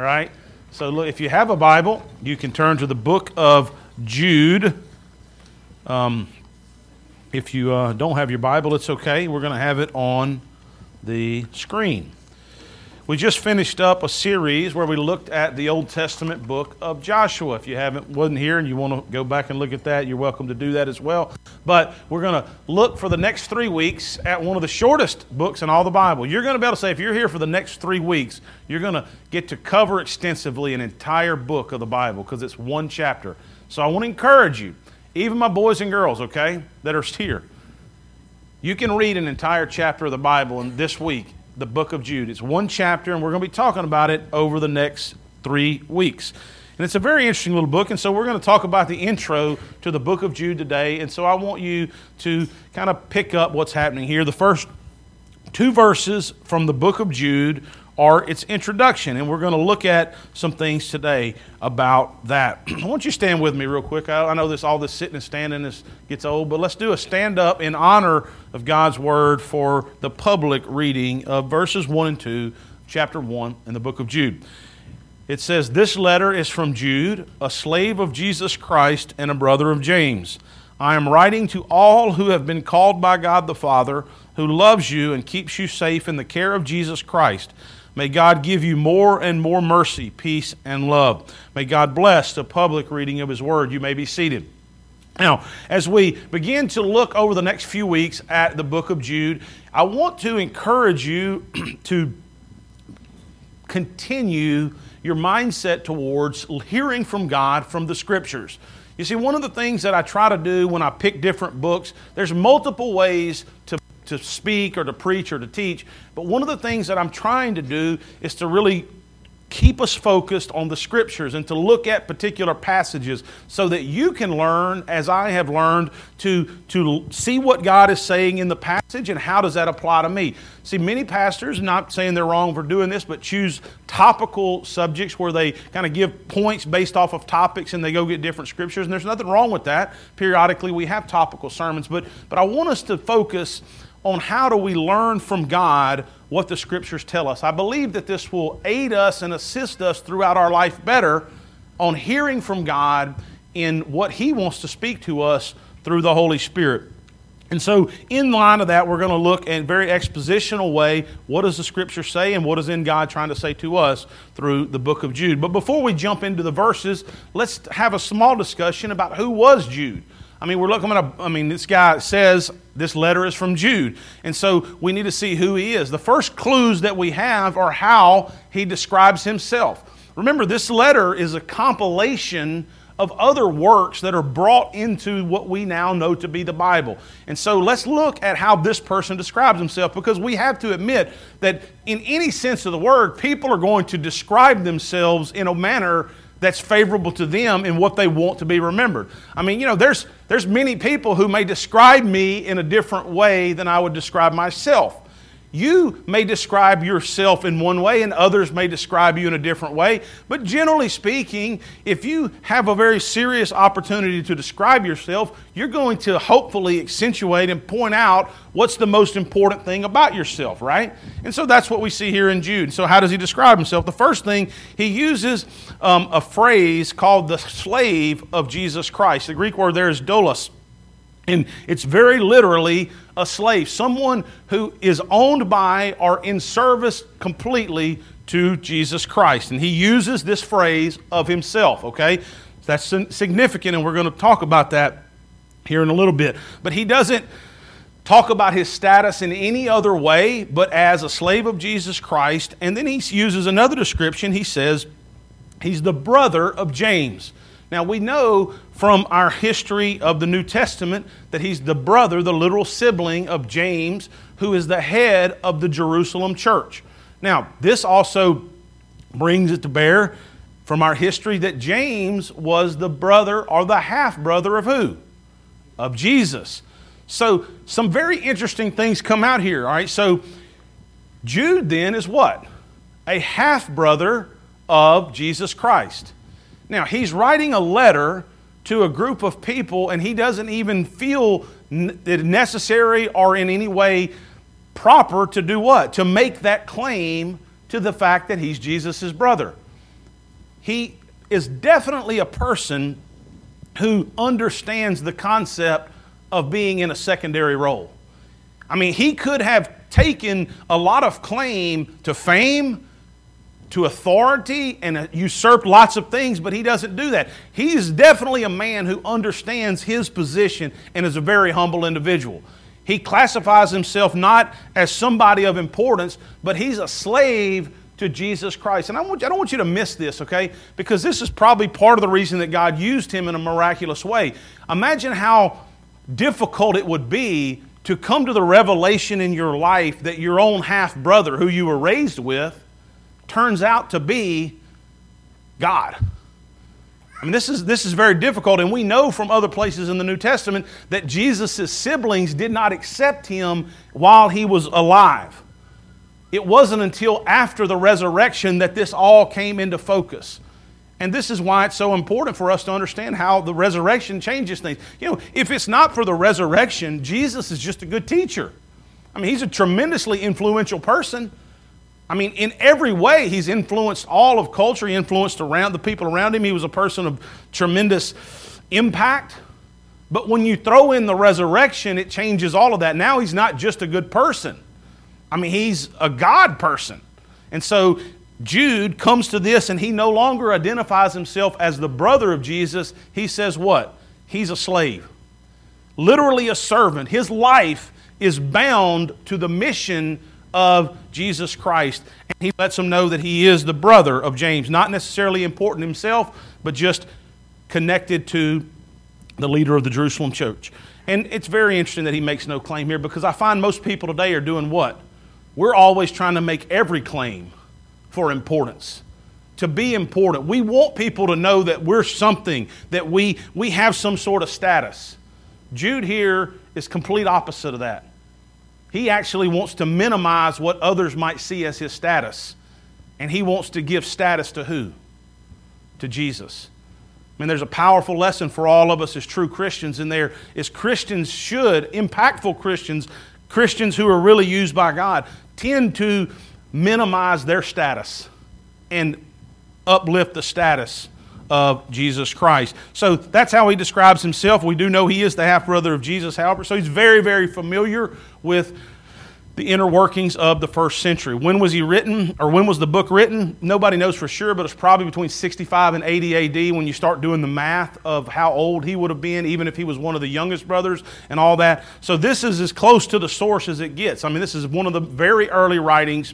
All right? So, look, if you have a Bible, you can turn to the book of Jude. Um, if you uh, don't have your Bible, it's okay. We're going to have it on the screen. We just finished up a series where we looked at the Old Testament book of Joshua. If you haven't wasn't here and you want to go back and look at that, you're welcome to do that as well. But we're going to look for the next three weeks at one of the shortest books in all the Bible. You're going to be able to say, if you're here for the next three weeks, you're going to get to cover extensively an entire book of the Bible because it's one chapter. So I want to encourage you, even my boys and girls, okay, that are here. You can read an entire chapter of the Bible in this week the book of Jude. It's one chapter, and we're going to be talking about it over the next three weeks. And it's a very interesting little book, and so we're going to talk about the intro to the book of Jude today. And so I want you to kind of pick up what's happening here. The first two verses from the book of Jude are its introduction. And we're going to look at some things today about that. I want you stand with me real quick. I, I know this all this sitting and standing is, gets old, but let's do a stand up in honor of God's word for the public reading of verses 1 and 2, chapter 1 in the book of Jude. It says, This letter is from Jude, a slave of Jesus Christ and a brother of James. I am writing to all who have been called by God the Father, who loves you and keeps you safe in the care of Jesus Christ. May God give you more and more mercy, peace, and love. May God bless the public reading of His Word. You may be seated. Now, as we begin to look over the next few weeks at the book of Jude, I want to encourage you to continue your mindset towards hearing from God from the Scriptures. You see, one of the things that I try to do when I pick different books, there's multiple ways to to speak or to preach or to teach. But one of the things that I'm trying to do is to really keep us focused on the scriptures and to look at particular passages so that you can learn as i have learned to, to see what god is saying in the passage and how does that apply to me see many pastors not saying they're wrong for doing this but choose topical subjects where they kind of give points based off of topics and they go get different scriptures and there's nothing wrong with that periodically we have topical sermons but but i want us to focus on how do we learn from God what the scriptures tell us. I believe that this will aid us and assist us throughout our life better on hearing from God in what He wants to speak to us through the Holy Spirit. And so, in line of that, we're going to look in a very expositional way what does the Scripture say and what is in God trying to say to us through the book of Jude. But before we jump into the verses, let's have a small discussion about who was Jude. I mean, we're looking at a, I mean, this guy says this letter is from Jude. And so we need to see who he is. The first clues that we have are how he describes himself. Remember, this letter is a compilation of other works that are brought into what we now know to be the Bible. And so let's look at how this person describes himself because we have to admit that in any sense of the word, people are going to describe themselves in a manner that's favorable to them and what they want to be remembered. I mean, you know, there's, there's many people who may describe me in a different way than I would describe myself. You may describe yourself in one way, and others may describe you in a different way. But generally speaking, if you have a very serious opportunity to describe yourself, you're going to hopefully accentuate and point out what's the most important thing about yourself, right? And so that's what we see here in Jude. So, how does he describe himself? The first thing, he uses um, a phrase called the slave of Jesus Christ. The Greek word there is doulos. And it's very literally a slave, someone who is owned by or in service completely to Jesus Christ. And he uses this phrase of himself, okay? That's significant, and we're going to talk about that here in a little bit. But he doesn't talk about his status in any other way but as a slave of Jesus Christ. And then he uses another description. He says he's the brother of James. Now, we know from our history of the New Testament that he's the brother, the literal sibling of James, who is the head of the Jerusalem church. Now, this also brings it to bear from our history that James was the brother or the half brother of who? Of Jesus. So, some very interesting things come out here, all right? So, Jude then is what? A half brother of Jesus Christ. Now, he's writing a letter to a group of people, and he doesn't even feel it necessary or in any way proper to do what? To make that claim to the fact that he's Jesus' brother. he is definitely a person who understands the concept of being in a secondary role. I mean, he could have taken a lot of claim to fame, to authority, and uh, usurped lots of things, but he doesn't do that. He is definitely a man who understands his position and is a very humble individual. He classifies himself not as somebody of importance, but he's a slave to Jesus Christ. And I, want, I don't want you to miss this, okay? Because this is probably part of the reason that God used him in a miraculous way. Imagine how difficult it would be to come to the revelation in your life that your own half brother, who you were raised with, turns out to be God. I mean, this is, this is very difficult, and we know from other places in the New Testament that Jesus' siblings did not accept him while he was alive. It wasn't until after the resurrection that this all came into focus. And this is why it's so important for us to understand how the resurrection changes things. You know, if it's not for the resurrection, Jesus is just a good teacher. I mean, he's a tremendously influential person. I mean, in every way, he's influenced all of culture. He influenced around the people around him. He was a person of tremendous impact. But when you throw in the resurrection, it changes all of that. Now he's not just a good person. I mean, he's a God person. And so Jude comes to this and he no longer identifies himself as the brother of Jesus. He says what? He's a slave, literally a servant. His life is bound to the mission of Jesus Christ. And he lets them know that he is the brother of James, not necessarily important himself, but just connected to the leader of the Jerusalem church. And it's very interesting that he makes no claim here because I find most people today are doing what? We're always trying to make every claim for importance. To be important. We want people to know that we're something, that we, we have some sort of status. Jude here is complete opposite of that. He actually wants to minimize what others might see as his status. And he wants to give status to who? To Jesus. I mean, there's a powerful lesson for all of us as true Christians in there is Christians should, impactful Christians, Christians who are really used by God tend to minimize their status and uplift the status of Jesus Christ. So that's how he describes himself. We do know he is the half brother of Jesus, however, so he's very, very familiar with the inner workings of the first century. When was he written, or when was the book written? Nobody knows for sure, but it's probably between 65 and 80 AD when you start doing the math of how old he would have been, even if he was one of the youngest brothers and all that. So this is as close to the source as it gets. I mean, this is one of the very early writings.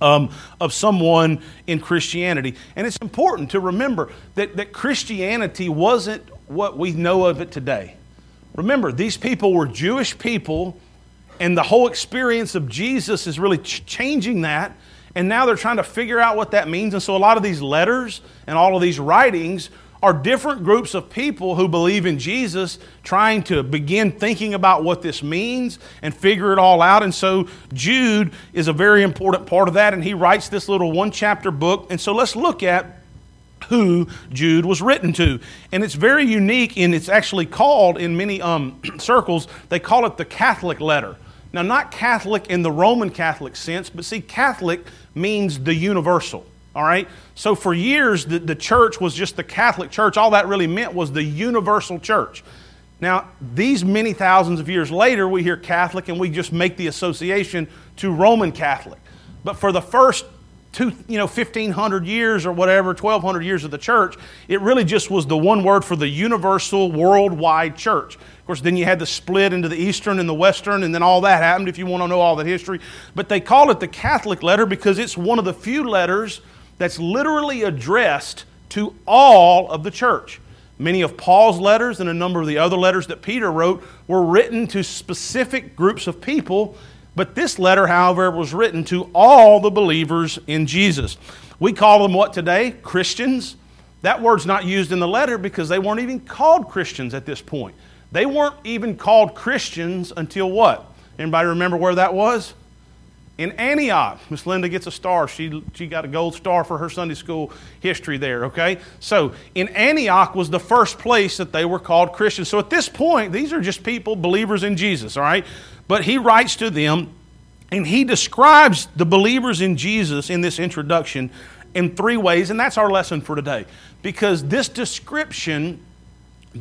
Um, of someone in Christianity. And it's important to remember that, that Christianity wasn't what we know of it today. Remember, these people were Jewish people and the whole experience of Jesus is really ch- changing that. And now they're trying to figure out what that means. And so a lot of these letters and all of these writings are different groups of people who believe in Jesus trying to begin thinking about what this means and figure it all out. And so Jude is a very important part of that. And he writes this little one chapter book. And so let's look at who Jude was written to. And it's very unique, and it's actually called in many um, circles, they call it the Catholic letter. Now, not Catholic in the Roman Catholic sense, but see, Catholic means the universal. All right? So, for years, the, the church was just the Catholic church. All that really meant was the universal church. Now, these many thousands of years later, we hear Catholic and we just make the association to Roman Catholic. But for the first two, you know, 1500 years or whatever, 1200 years of the church, it really just was the one word for the universal worldwide church Of course, then you had the split into the Eastern and the Western, and then all that happened if you want to know all that history. But they call it the Catholic letter because it's one of the few letters that's literally addressed to all of the church. Many of Paul's letters and a number of the other letters that Peter wrote were written to specific groups of people, but this letter, however, was written to all the believers in Jesus. We call them what today? Christians. That word's not used in the letter because they weren't even called Christians at this point. They weren't even called Christians until what? Anybody remember where that was? In Antioch. Miss Linda gets a star. She, she got a gold star for her Sunday school history there, okay? So in Antioch was the first place that they were called Christians. So at this point, these are just people, believers in Jesus, all right? But he writes to them and he describes the believers in Jesus in this introduction in three ways, and that's our lesson for today. Because this description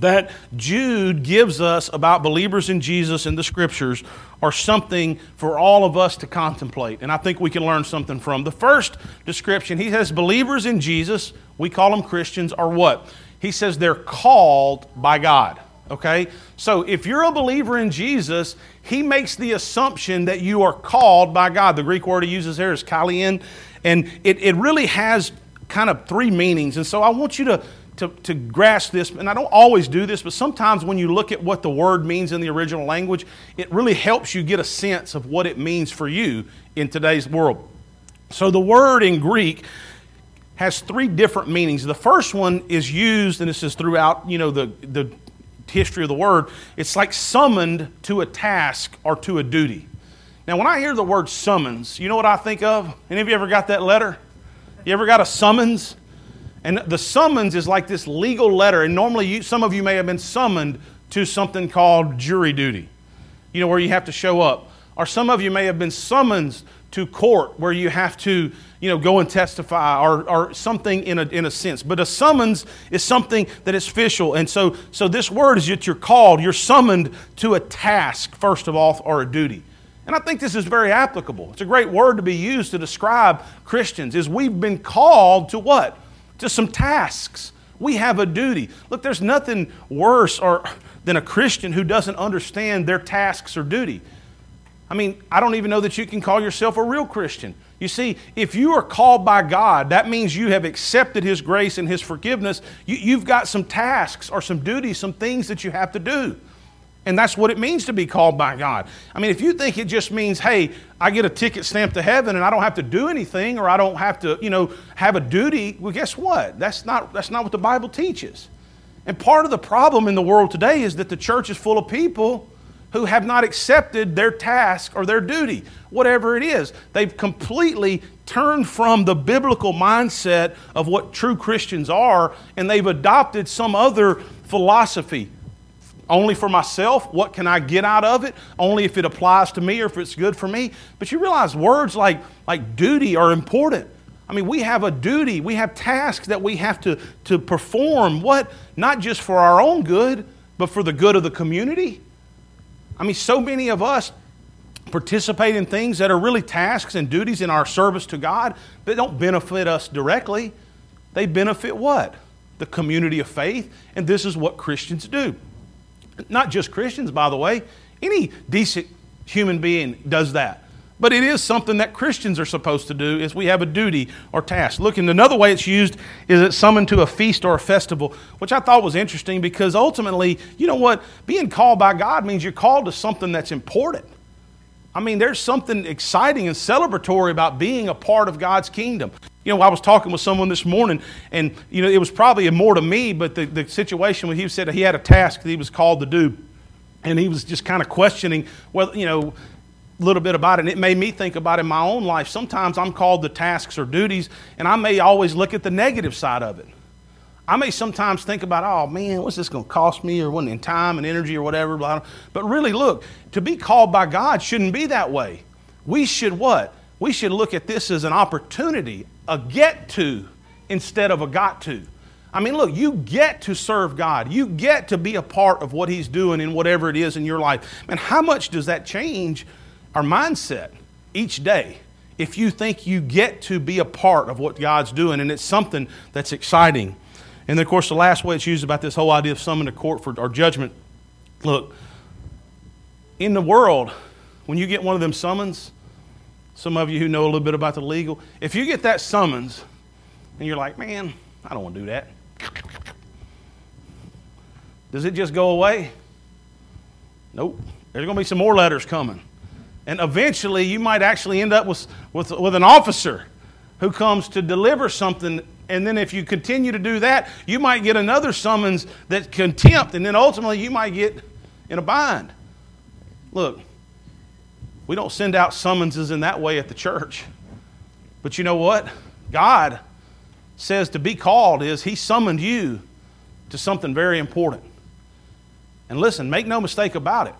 that Jude gives us about believers in Jesus in the scriptures are something for all of us to contemplate. And I think we can learn something from. The first description, he says, believers in Jesus, we call them Christians, are what? He says they're called by God. Okay? So if you're a believer in Jesus, he makes the assumption that you are called by God. The Greek word he uses there is kalien, and it, it really has kind of three meanings. And so I want you to, to, to grasp this, and I don't always do this, but sometimes when you look at what the word means in the original language, it really helps you get a sense of what it means for you in today's world. So the word in Greek has three different meanings. The first one is used, and this is throughout, you know, the, the history of the word, it's like summoned to a task or to a duty. Now, when I hear the word summons, you know what I think of? Any of you ever got that letter? You ever got a summons? And the summons is like this legal letter, and normally you, some of you may have been summoned to something called jury duty, you know, where you have to show up. Or some of you may have been summoned to court where you have to you know, go and testify or, or something in a, in a sense. But a summons is something that is official. And so, so this word is that you're called, you're summoned to a task, first of all, or a duty. And I think this is very applicable. It's a great word to be used to describe Christians is we've been called to what? To some tasks. We have a duty. Look, there's nothing worse or than a Christian who doesn't understand their tasks or duty. I mean, I don't even know that you can call yourself a real Christian. You see, if you are called by God, that means you have accepted His grace and His forgiveness. You, have got some tasks or some duties, some things that you have to do. And that's what it means to be called by God. I mean, if you think it just means, hey, I get a ticket stamped to heaven and I don't have to do anything or I don't have to, you know, have a duty, well, guess what? That's not, that's not what the Bible teaches. And part of the problem in the world today is that the church is full of people who have not accepted their task or their duty, whatever it is. They've completely turned from the biblical mindset of what true Christians are and they've adopted some other philosophy. Only for myself, what can I get out of it? Only if it applies to me or if it's good for me. But you realize words like, like duty are important. I mean, we have a duty, we have tasks that we have to, to perform. What? Not just for our own good, but for the good of the community. I mean, so many of us participate in things that are really tasks and duties in our service to God that don't benefit us directly. They benefit what? The community of faith, and this is what Christians do. Not just Christians, by the way, any decent human being does that. But it is something that Christians are supposed to do is we have a duty or task. Look, and another way it's used is it's summoned to a feast or a festival, which I thought was interesting because ultimately, you know what? Being called by God means you're called to something that's important. I mean, there's something exciting and celebratory about being a part of God's kingdom. You know, I was talking with someone this morning, and, you know, it was probably more to me, but the, the situation when he said he had a task that he was called to do, and he was just kind of questioning well, you know, a little bit about it, and it made me think about in my own life. Sometimes I'm called to tasks or duties, and I may always look at the negative side of it. I may sometimes think about, oh man, what's this going to cost me, or what in time and energy or whatever. Blah. But really, look, to be called by God shouldn't be that way. We should what? We should look at this as an opportunity, a get to instead of a got to. I mean, look, you get to serve God. You get to be a part of what He's doing in whatever it is in your life. Man, how much does that change our mindset each day if you think you get to be a part of what God's doing and it's something that's exciting. And then, of course, the last way it's used about this whole idea of summoning to court for our judgment. Look, in the world, when you get one of them summons, some of you who know a little bit about the legal, if you get that summons and you're like, man, I don't want to do that, does it just go away? Nope. There's going to be some more letters coming. And eventually, you might actually end up with, with, with an officer who comes to deliver something. And then, if you continue to do that, you might get another summons that contempt. And then ultimately, you might get in a bind. Look, we don't send out summonses in that way at the church. But you know what? God says to be called is He summoned you to something very important. And listen, make no mistake about it.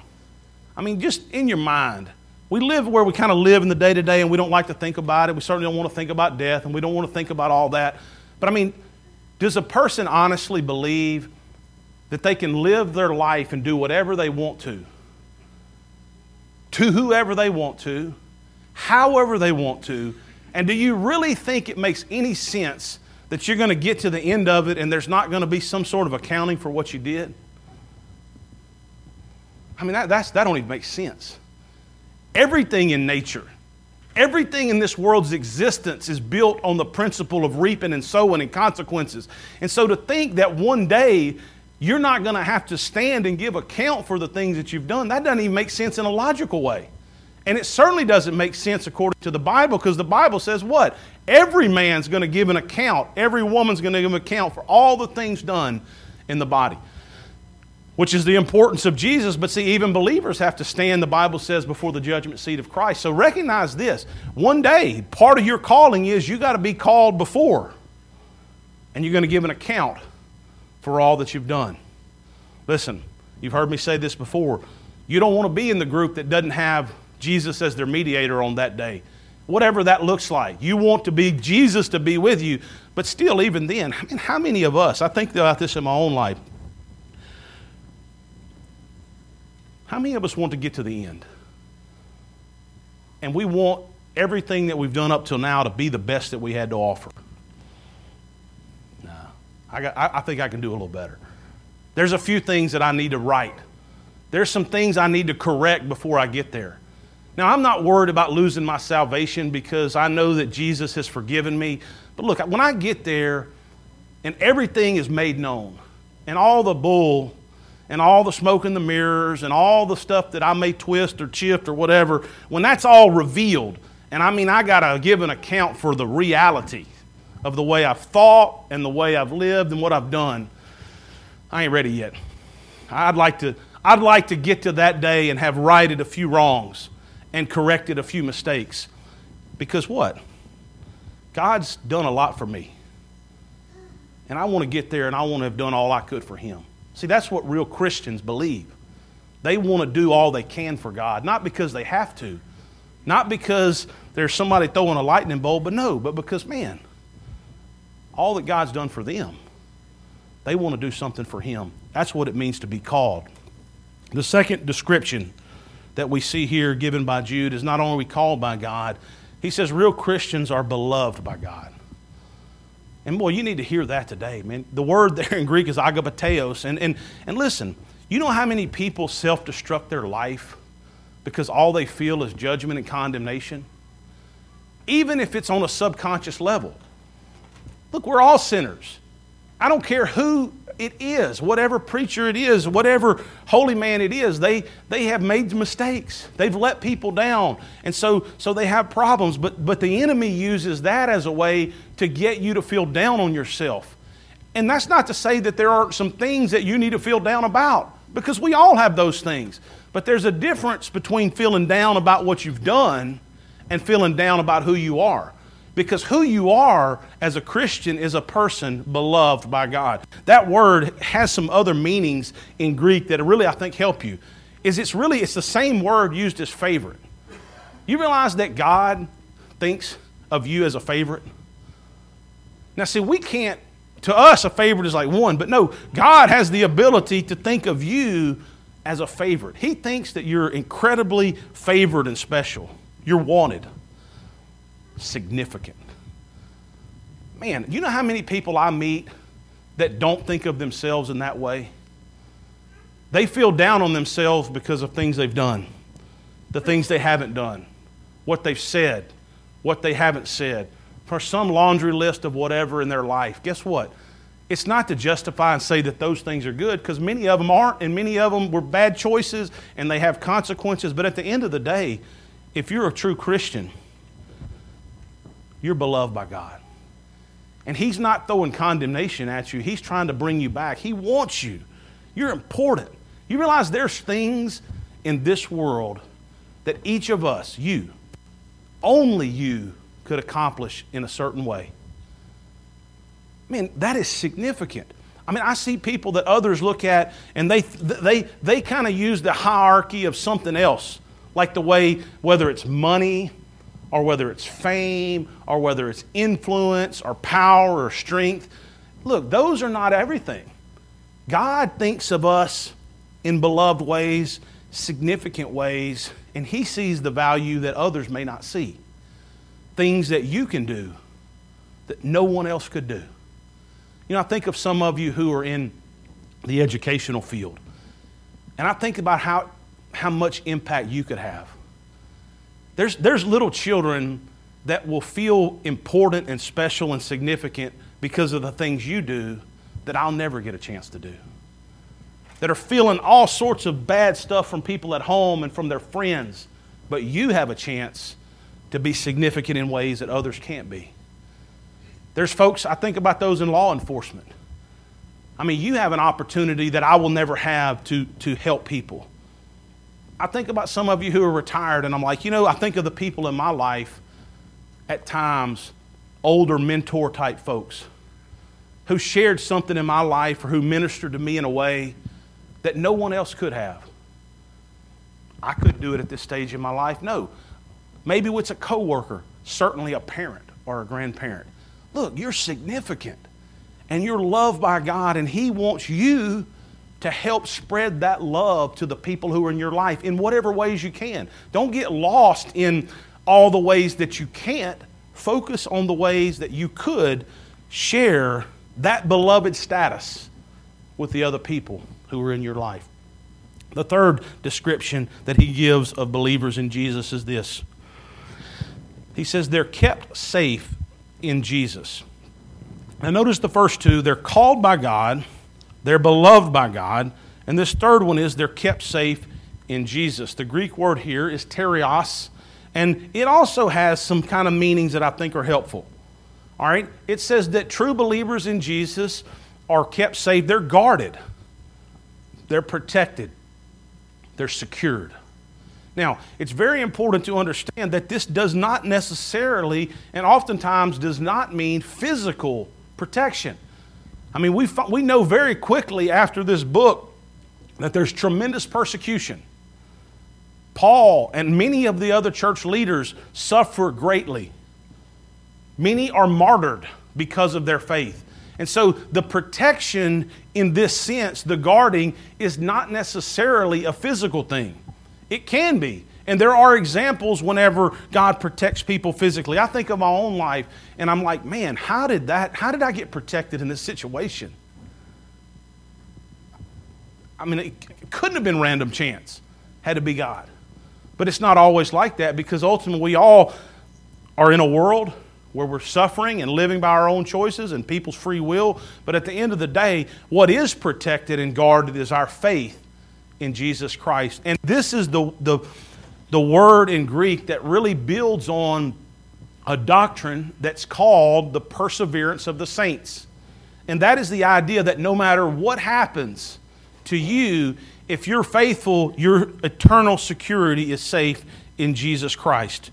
I mean, just in your mind, we live where we kind of live in the day to day and we don't like to think about it. We certainly don't want to think about death and we don't want to think about all that. But I mean, does a person honestly believe that they can live their life and do whatever they want to, to whoever they want to, however they want to? And do you really think it makes any sense that you're going to get to the end of it and there's not going to be some sort of accounting for what you did? I mean, that, that's, that don't even make sense. Everything in nature, everything in this world's existence is built on the principle of reaping and sowing and consequences. And so to think that one day you're not going to have to stand and give account for the things that you've done, that doesn't even make sense in a logical way. And it certainly doesn't make sense according to the Bible because the Bible says what? Every man's going to give an account, every woman's going to give an account for all the things done in the body which is the importance of Jesus. But see, even believers have to stand, the Bible says, before the judgment seat of Christ. So recognize this. One day, part of your calling is you got to be called before, and you're going to give an account for all that you've done. Listen, you've heard me say this before. You don't want to be in the group that doesn't have Jesus as their mediator on that day. Whatever that looks like. You want to be Jesus to be with you, but still, even then, I mean, how many of us, I think about this in my own life, How many of us want to get to the end? And we want everything that we've done up till now to be the best that we had to offer. I, got, I, I think I can do a little better. There's a few things that I need to right. There's some things I need to correct before I get there. Now, I'm not worried about losing my salvation because I know that Jesus has forgiven me. But look, when I get there and everything is made known and all the bull and all the smoke in the mirrors and all the stuff that I may twist or shift or whatever, when that's all revealed, and I mean, I got to give an account for the reality of the way I've thought and the way I've lived and what I've done, I ain't ready yet. I'd like to, I'd like to get to that day and have righted a few wrongs and corrected a few mistakes. Because what? God's done a lot for me. And I want to get there and I want to have done all I could for Him. See, that's what real Christians believe. They want to do all they can for God, not because they have to, not because there's somebody throwing a lightning bolt, but no, but because, man, all that God's done for them, they want to do something for Him. That's what it means to be called. The second description that we see here given by Jude is not only called by God, he says real Christians are beloved by God. And boy, you need to hear that today, man. The word there in Greek is agapeteos. And, and, and listen, you know how many people self destruct their life because all they feel is judgment and condemnation? Even if it's on a subconscious level. Look, we're all sinners. I don't care who it is, whatever preacher it is, whatever holy man it is, they, they have made mistakes. They've let people down. And so, so they have problems. But, but the enemy uses that as a way to get you to feel down on yourself. And that's not to say that there aren't some things that you need to feel down about, because we all have those things. But there's a difference between feeling down about what you've done and feeling down about who you are. Because who you are as a Christian is a person beloved by God. That word has some other meanings in Greek that really I think help you. Is it's really it's the same word used as favorite. You realize that God thinks of you as a favorite? Now see, we can't to us a favorite is like one, but no, God has the ability to think of you as a favorite. He thinks that you're incredibly favored and special. You're wanted significant. Man, you know how many people I meet that don't think of themselves in that way? They feel down on themselves because of things they've done, the things they haven't done, what they've said, what they haven't said, for some laundry list of whatever in their life. Guess what? It's not to justify and say that those things are good because many of them aren't, and many of them were bad choices and they have consequences. But at the end of the day, if you're a true Christian, you're beloved by God. And He's not throwing condemnation at you, He's trying to bring you back. He wants you. You're important. You realize there's things in this world that each of us, you, only you, could accomplish in a certain way. Man, that is significant. I mean, I see people that others look at and they, they, they kind of use the hierarchy of something else like the way, whether it's money or whether it's fame or whether it's influence or power or strength. Look, those are not everything. God thinks of us in beloved ways, significant ways, and He sees the value that others may not see. Things that you can do that no one else could do. You know, I think of some of you who are in the educational field, and I think about how, how much impact you could have. There's, there's little children that will feel important and special and significant because of the things you do that I'll never get a chance to do. That are feeling all sorts of bad stuff from people at home and from their friends, but you have a chance to be significant in ways that others can't be. There's folks, I think about those in law enforcement. I mean, you have an opportunity that I will never have to, to help people. I think about some of you who are retired, and I'm like, you know, I think of the people in my life at times, older mentor type folks who shared something in my life or who ministered to me in a way that no one else could have. I couldn't do it at this stage in my life. No. Maybe it's a coworker, certainly a parent or a grandparent. Look, you're significant and you're loved by God, and He wants you to help spread that love to the people who are in your life in whatever ways you can. Don't get lost in all the ways that you can't. Focus on the ways that you could share that beloved status with the other people who are in your life. The third description that he gives of believers in Jesus is this He says they're kept safe in Jesus. Now, notice the first two they're called by God they're beloved by God. And this third one is they're kept safe in Jesus. The Greek word here is terios, and it also has some kind of meanings that I think are helpful. All right? It says that true believers in Jesus are kept safe, they're guarded, they're protected, they're secured. Now, it's very important to understand that this does not necessarily and oftentimes does not mean physical protection. I mean, we, we know very quickly after this book that there's tremendous persecution. Paul and many of the other church leaders suffer greatly. Many are martyred because of their faith. And so the protection in this sense, the guarding, is not necessarily a physical thing. It can be. And there are examples whenever God protects people physically. I think of my own life and I'm like, man, how did that, how did I get protected in this situation? I mean, it couldn't have been random chance, had to be God. But it's not always like that because ultimately we all are in a world where we're suffering and living by our own choices and people's free will. But at the end of the day, what is protected and guarded is our faith in Jesus Christ. And this is the, the, the word in Greek that really builds on a doctrine that's called the perseverance of the saints. And that is the idea that no matter what happens to you, if you're faithful, your eternal security is safe in Jesus Christ.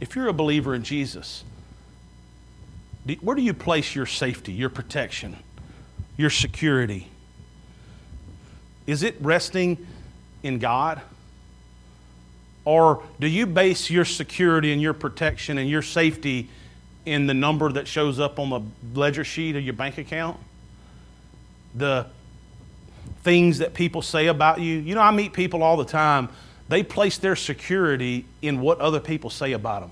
If you're a believer in Jesus, where do you place your safety, your protection, your security? Is it resting in God? Or do you base your security and your protection and your safety in the number that shows up on the ledger sheet of your bank account? The things that people say about you? You know, I meet people all the time. They place their security in what other people say about them.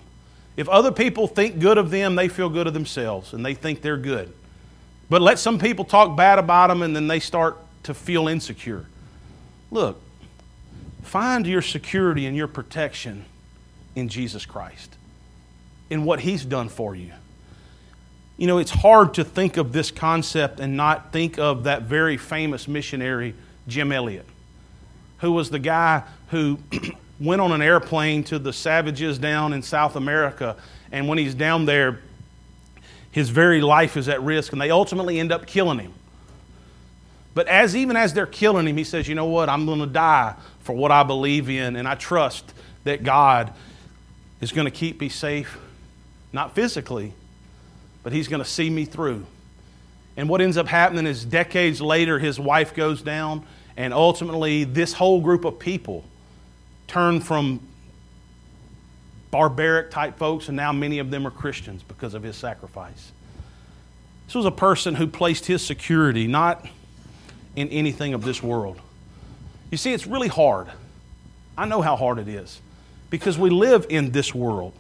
If other people think good of them, they feel good of themselves and they think they're good. But let some people talk bad about them and then they start to feel insecure. Look, Find your security and your protection in Jesus Christ, in what He's done for you. You know, it's hard to think of this concept and not think of that very famous missionary, Jim Elliot, who was the guy who went on an airplane to the savages down in South America. And when he's down there, his very life is at risk, and they ultimately end up killing him. But as even as they're killing him, he says, "You know what? I'm going to die for what I believe in, and I trust that God is going to keep me safe, not physically, but He's going to see me through." And what ends up happening is decades later, his wife goes down, And ultimately, this whole group of people turned from barbaric type folks, and now many of them are Christians because of his sacrifice. This was a person who placed his security not in anything of this world. You see, it's really hard. I know how hard it is because we live in this world.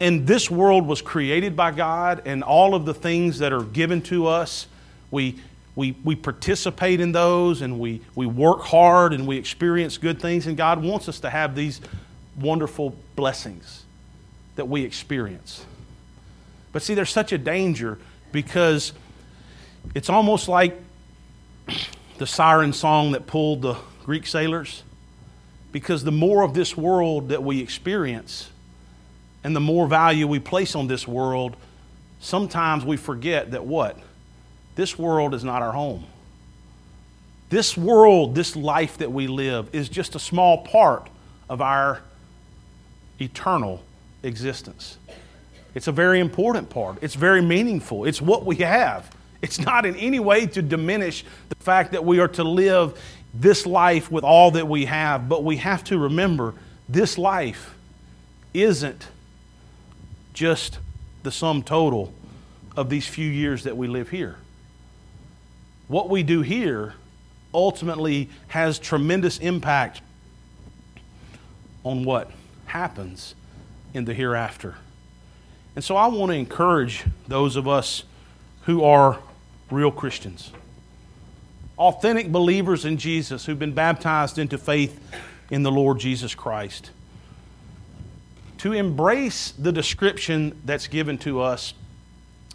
And this world was created by God, and all of the things that are given to us, we, we, we participate in those and we, we work hard and we experience good things. And God wants us to have these wonderful blessings that we experience. But see, there's such a danger because it's almost like the siren song that pulled the Greek sailors. Because the more of this world that we experience and the more value we place on this world, sometimes we forget that what? This world is not our home. This world, this life that we live, is just a small part of our eternal existence. It's a very important part. It's very meaningful. It's what we have. It's not in any way to diminish the fact that we are to live this life with all that we have, but we have to remember this life isn't just the sum total of these few years that we live here. What we do here ultimately has tremendous impact on what happens in the hereafter. And so I want to encourage those of us who are real Christians, authentic believers in Jesus who've been baptized into faith in the Lord Jesus Christ, to embrace the description that's given to us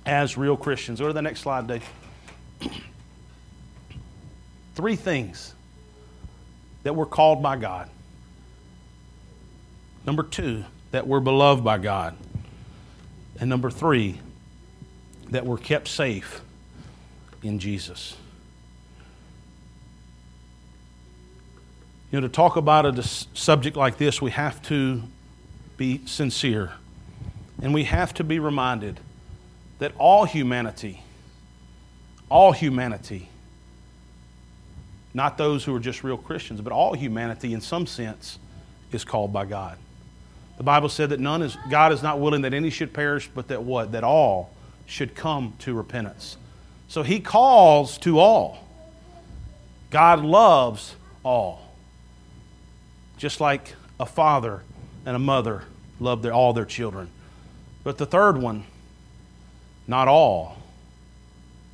as real Christians. Go to the next slide, Dave. Three things that we're called by God. Number two, that we're beloved by God. And number three, that we're kept safe in Jesus. You know, to talk about a subject like this, we have to be sincere. And we have to be reminded that all humanity, all humanity, not those who are just real Christians, but all humanity in some sense is called by God. The Bible said that none is, God is not willing that any should perish, but that what? That all should come to repentance. So he calls to all. God loves all. Just like a father and a mother love their, all their children. But the third one, not all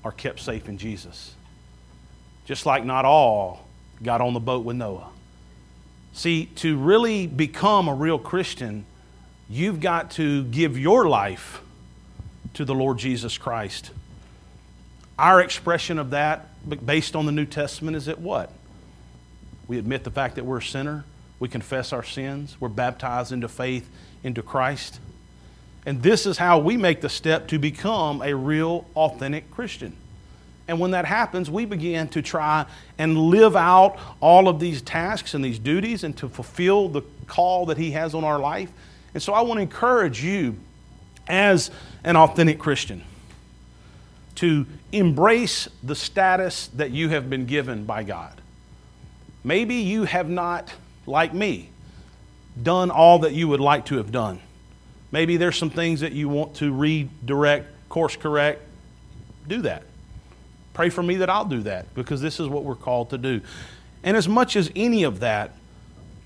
are kept safe in Jesus. Just like not all got on the boat with Noah. See, to really become a real Christian, you've got to give your life to the Lord Jesus Christ. Our expression of that, based on the New Testament, is that what? We admit the fact that we're a sinner, we confess our sins, we're baptized into faith into Christ. And this is how we make the step to become a real, authentic Christian. And when that happens, we begin to try and live out all of these tasks and these duties and to fulfill the call that He has on our life. And so I want to encourage you as an authentic Christian to embrace the status that you have been given by God. Maybe you have not, like me, done all that you would like to have done. Maybe there's some things that you want to redirect, course correct. Do that. Pray for me that I'll do that because this is what we're called to do. And as much as any of that,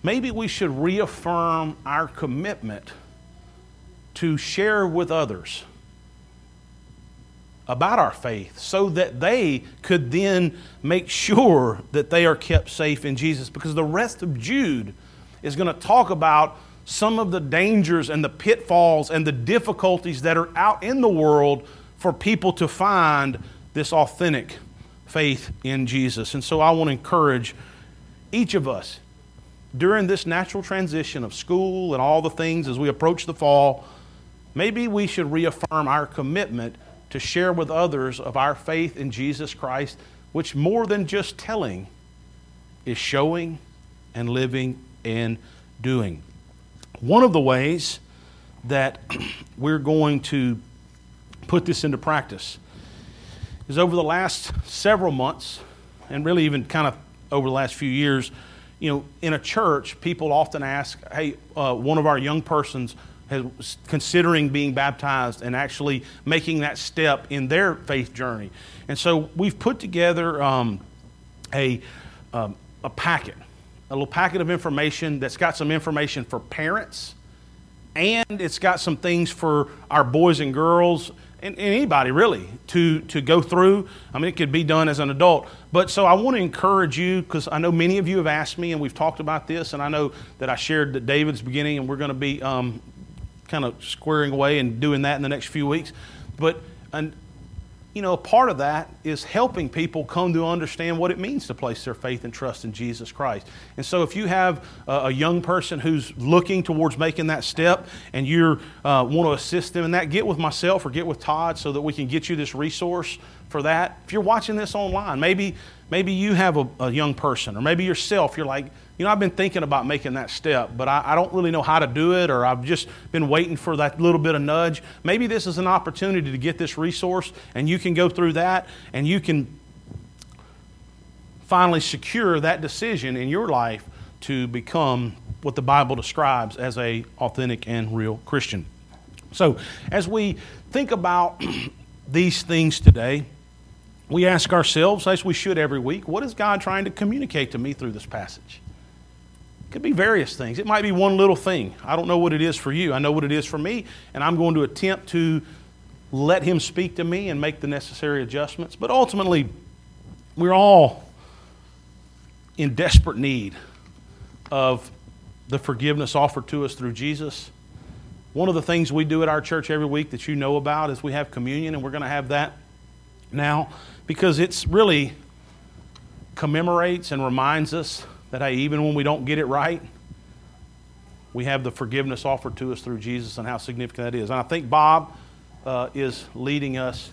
maybe we should reaffirm our commitment to share with others about our faith so that they could then make sure that they are kept safe in Jesus. Because the rest of Jude is going to talk about some of the dangers and the pitfalls and the difficulties that are out in the world for people to find this authentic faith in Jesus. And so I want to encourage each of us during this natural transition of school and all the things as we approach the fall, maybe we should reaffirm our commitment to share with others of our faith in Jesus Christ, which more than just telling is showing and living and doing. One of the ways that we're going to put this into practice is over the last several months, and really even kind of over the last few years. You know, in a church, people often ask, "Hey, uh, one of our young persons has considering being baptized and actually making that step in their faith journey." And so we've put together um, a um, a packet, a little packet of information that's got some information for parents, and it's got some things for our boys and girls and, anybody really to, to go through. I mean, it could be done as an adult. But so I want to encourage you because I know many of you have asked me and we've talked about this, and I know that I shared that David's beginning, and we're going to be um, kind of squaring away and doing that in the next few weeks. But and you know, a part of that is helping people come to understand what it means to place their faith and trust in Jesus Christ. And so, if you have a, a young person who's looking towards making that step and you uh, want to assist them in that, get with myself or get with Todd so that we can get you this resource for that. If you're watching this online, maybe maybe you have a, a young person, or maybe yourself, you're like, you know, I've been thinking about making that step, but I, I, don't really know how to do it, or I've just been waiting for that little bit of nudge. Maybe this is an opportunity to get this resource, and you can go through that, and you can finally secure that decision in your life to become what the Bible describes as a authentic and real Christian. So, as we think about these things today, we ask ourselves, as we should every week, what is God trying to communicate to me through this passage? It could be various things. It might be one little thing. I don't know what it is for you. I know what it is for me, and I'm going to attempt to let Him speak to me and make the necessary adjustments. But ultimately, we're all in desperate need of the forgiveness offered to us through Jesus. One of the things we do at our church every week that you know about is we have communion, and we're going to have that now because it's really commemorates and reminds us that, hey, even when we don't get it right, we have the forgiveness offered to us through Jesus and how significant that is. And I think Bob uh, is leading us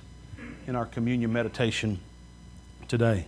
in our communion meditation today.